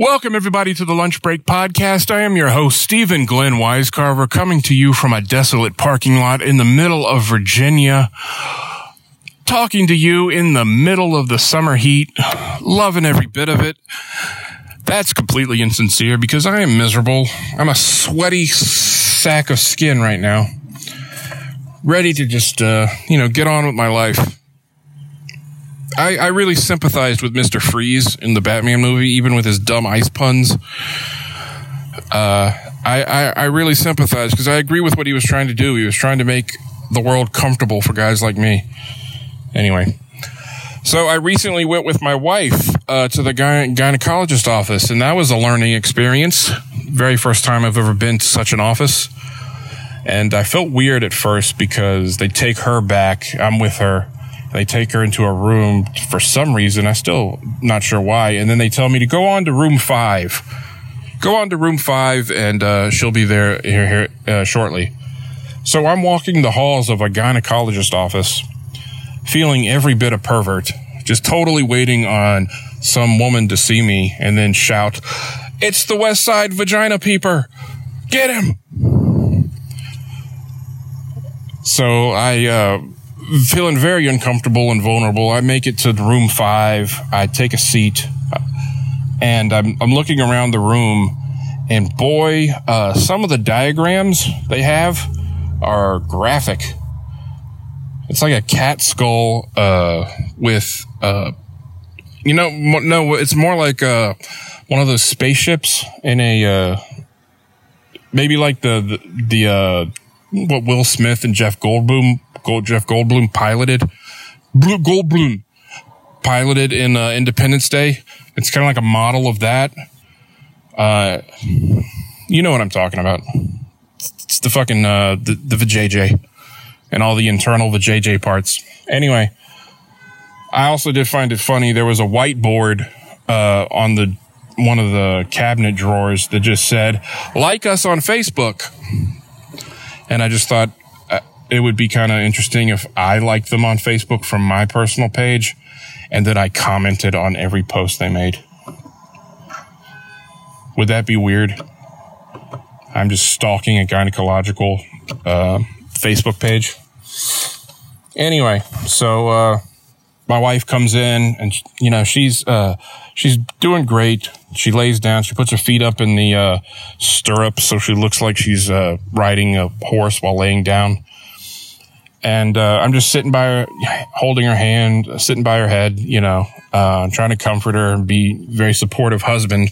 Welcome, everybody, to the Lunch Break Podcast. I am your host, Steven Glenn Wisecarver, coming to you from a desolate parking lot in the middle of Virginia. Talking to you in the middle of the summer heat, loving every bit of it. That's completely insincere because I am miserable. I'm a sweaty sack of skin right now. Ready to just, uh, you know, get on with my life. I, I really sympathized with Mr. Freeze in the Batman movie, even with his dumb ice puns. Uh, I, I, I really sympathized because I agree with what he was trying to do. He was trying to make the world comfortable for guys like me. Anyway, so I recently went with my wife uh, to the gyne- gynecologist office, and that was a learning experience. Very first time I've ever been to such an office. And I felt weird at first because they take her back. I'm with her. They take her into a room for some reason. I still not sure why. And then they tell me to go on to room five. Go on to room five, and uh, she'll be there here, here uh, shortly. So I'm walking the halls of a gynecologist office, feeling every bit a pervert, just totally waiting on some woman to see me and then shout, "It's the West Side Vagina Peeper! Get him!" So I. Uh, feeling very uncomfortable and vulnerable. I make it to room five. I take a seat and I'm, I'm looking around the room and boy, uh, some of the diagrams they have are graphic. It's like a cat skull, uh, with, uh, you know, no, it's more like, uh, one of those spaceships in a, uh, maybe like the, the, the uh, what Will Smith and Jeff Goldblum Gold, Jeff Goldblum piloted. Blue Goldblum piloted in uh, Independence Day. It's kind of like a model of that. Uh, you know what I'm talking about. It's the fucking uh, the the vajayjay and all the internal vajayjay parts. Anyway, I also did find it funny. There was a whiteboard uh, on the one of the cabinet drawers that just said "Like us on Facebook," and I just thought it would be kind of interesting if I liked them on Facebook from my personal page and that I commented on every post they made. Would that be weird? I'm just stalking a gynecological uh, Facebook page. Anyway, so uh, my wife comes in and you know she's uh, she's doing great. She lays down. She puts her feet up in the uh, stirrup so she looks like she's uh, riding a horse while laying down and uh, I'm just sitting by her, holding her hand, sitting by her head, you know, uh, trying to comfort her and be very supportive husband.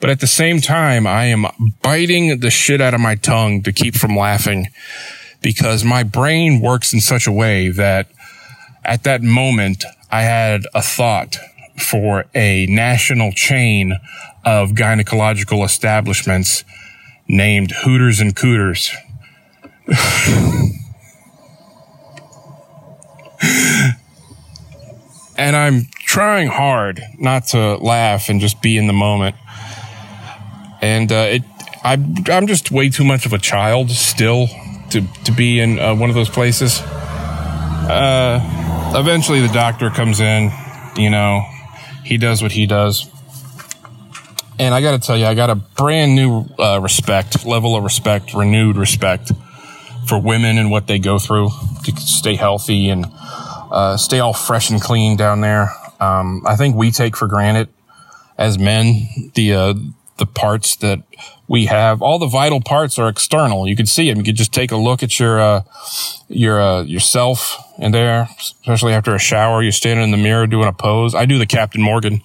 But at the same time, I am biting the shit out of my tongue to keep from laughing because my brain works in such a way that at that moment, I had a thought for a national chain of gynecological establishments named Hooters and Cooters. and I'm trying hard not to laugh and just be in the moment. And uh, it, I, I'm just way too much of a child still to to be in uh, one of those places. Uh, eventually, the doctor comes in. You know, he does what he does. And I got to tell you, I got a brand new uh, respect, level of respect, renewed respect for women and what they go through to stay healthy and uh, stay all fresh and clean down there. Um, I think we take for granted as men the uh, the parts that we have. All the vital parts are external. You can see them. You could just take a look at your uh, your uh, yourself in there, especially after a shower. You're standing in the mirror doing a pose. I do the Captain Morgan.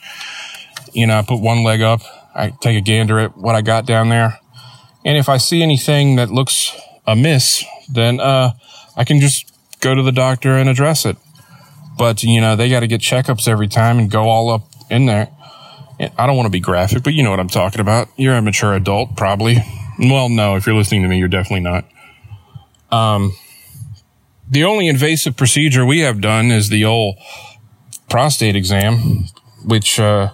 You know, I put one leg up. I take a gander at what I got down there, and if I see anything that looks amiss, then uh, I can just go to the doctor and address it. But, you know, they got to get checkups every time and go all up in there. I don't want to be graphic, but you know what I'm talking about. You're a mature adult, probably. Well, no, if you're listening to me, you're definitely not. Um, the only invasive procedure we have done is the old prostate exam, which, uh,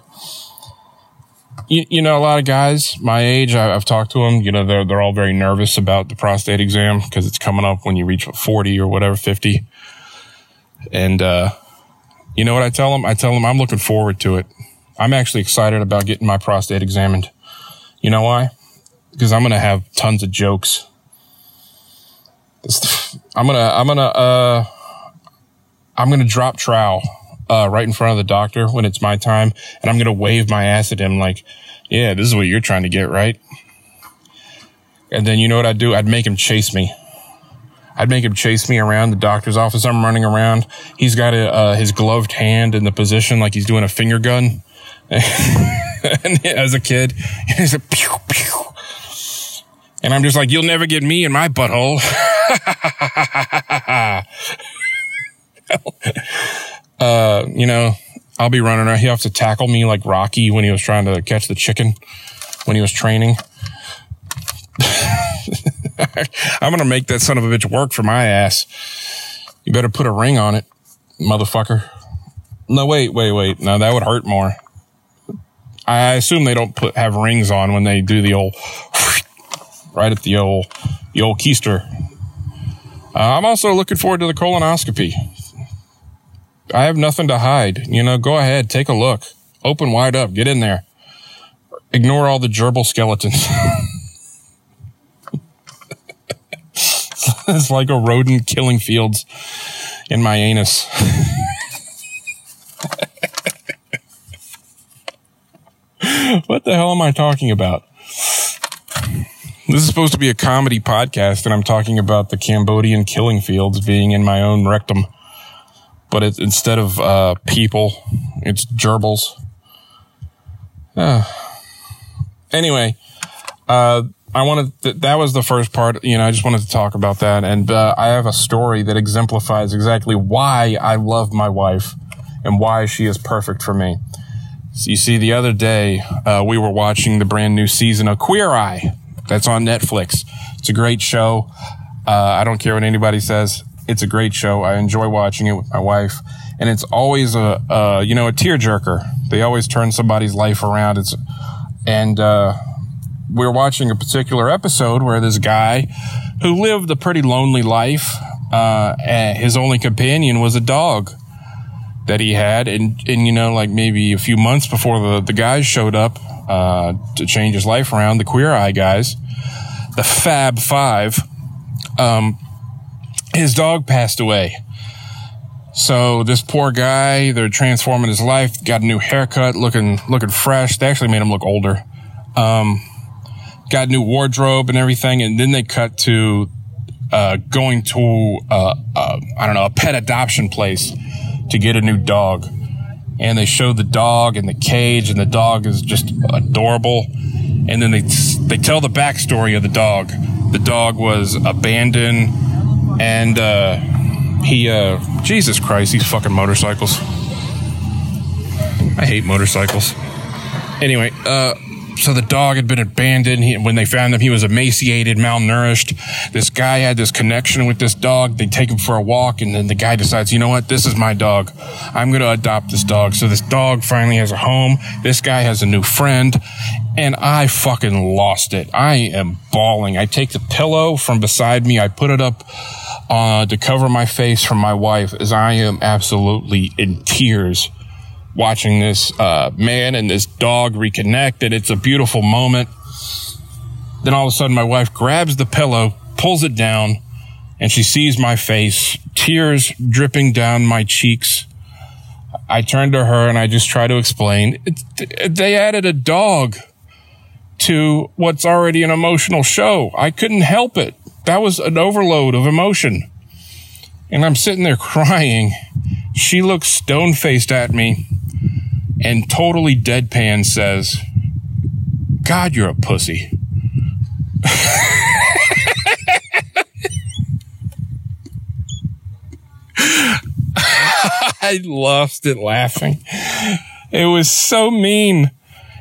you, you know, a lot of guys my age, I, have talked to them, you know, they're, they're all very nervous about the prostate exam because it's coming up when you reach 40 or whatever, 50. And, uh, you know what I tell them? I tell them I'm looking forward to it. I'm actually excited about getting my prostate examined. You know why? Because I'm gonna have tons of jokes. I'm gonna, I'm gonna, uh, I'm gonna drop trowel, uh, right in front of the doctor when it's my time, and I'm gonna wave my ass at him like, yeah, this is what you're trying to get, right? And then you know what I'd do? I'd make him chase me. I'd make him chase me around the doctor's office. I'm running around. He's got a, uh, his gloved hand in the position like he's doing a finger gun. and as a kid, he's a pew, pew. And I'm just like, you'll never get me in my butthole. uh, you know, I'll be running around. He'll have to tackle me like Rocky when he was trying to catch the chicken when he was training. I'm going to make that son of a bitch work for my ass. You better put a ring on it, motherfucker. No, wait, wait, wait. No, that would hurt more. I assume they don't put have rings on when they do the old right at the old the old keister. Uh, I'm also looking forward to the colonoscopy. I have nothing to hide. You know, go ahead, take a look. Open wide up, get in there. Ignore all the gerbil skeletons. it's like a rodent killing fields in my anus. what the hell am I talking about? This is supposed to be a comedy podcast, and I'm talking about the Cambodian killing fields being in my own rectum. But it, instead of uh, people, it's gerbils. Uh, anyway, uh, I wanted th- that was the first part. You know, I just wanted to talk about that, and uh, I have a story that exemplifies exactly why I love my wife and why she is perfect for me. So you see, the other day uh, we were watching the brand new season of Queer Eye. That's on Netflix. It's a great show. Uh, I don't care what anybody says. It's a great show. I enjoy watching it with my wife, and it's always a, a you know a tearjerker. They always turn somebody's life around. It's and uh, we're watching a particular episode where this guy who lived a pretty lonely life, uh, his only companion was a dog that he had. And, and, you know, like maybe a few months before the, the guys showed up, uh, to change his life around, the Queer Eye guys, the Fab Five, um, his dog passed away. So this poor guy, they're transforming his life, got a new haircut, looking, looking fresh. They actually made him look older. Um, got a new wardrobe and everything. And then they cut to, uh, going to, uh, uh, I don't know, a pet adoption place to get a new dog. And they show the dog in the cage and the dog is just adorable. And then they, they tell the backstory of the dog. The dog was abandoned and, uh, he, uh, Jesus Christ, these fucking motorcycles. I hate motorcycles. Anyway, uh, so the dog had been abandoned. He, when they found him, he was emaciated, malnourished. This guy had this connection with this dog. They take him for a walk, and then the guy decides, you know what? This is my dog. I'm going to adopt this dog. So this dog finally has a home. This guy has a new friend, and I fucking lost it. I am bawling. I take the pillow from beside me. I put it up uh, to cover my face from my wife as I am absolutely in tears watching this uh, man and this dog reconnect, and it's a beautiful moment. Then all of a sudden, my wife grabs the pillow, pulls it down, and she sees my face, tears dripping down my cheeks. I turn to her and I just try to explain. They added a dog to what's already an emotional show. I couldn't help it. That was an overload of emotion. And I'm sitting there crying. She looks stone faced at me and totally deadpan says, God, you're a pussy. I lost it laughing. It was so mean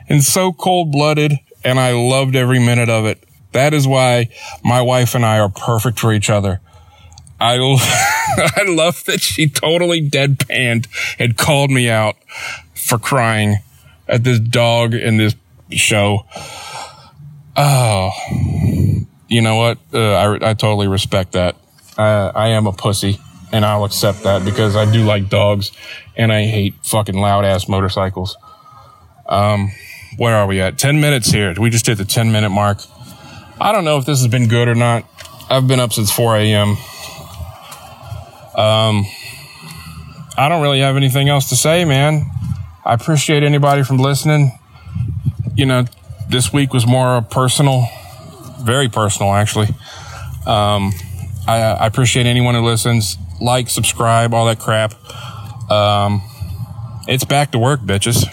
and so cold blooded, and I loved every minute of it. That is why my wife and I are perfect for each other. I, I love that she totally deadpanned and called me out for crying at this dog in this show. Oh, you know what? Uh, I, I totally respect that. Uh, I am a pussy and I'll accept that because I do like dogs and I hate fucking loud ass motorcycles. Um, where are we at? 10 minutes here. We just hit the 10 minute mark. I don't know if this has been good or not. I've been up since 4 a.m. Um, I don't really have anything else to say, man. I appreciate anybody from listening. You know, this week was more personal, very personal, actually. Um, I, I appreciate anyone who listens. Like, subscribe, all that crap. Um, it's back to work, bitches.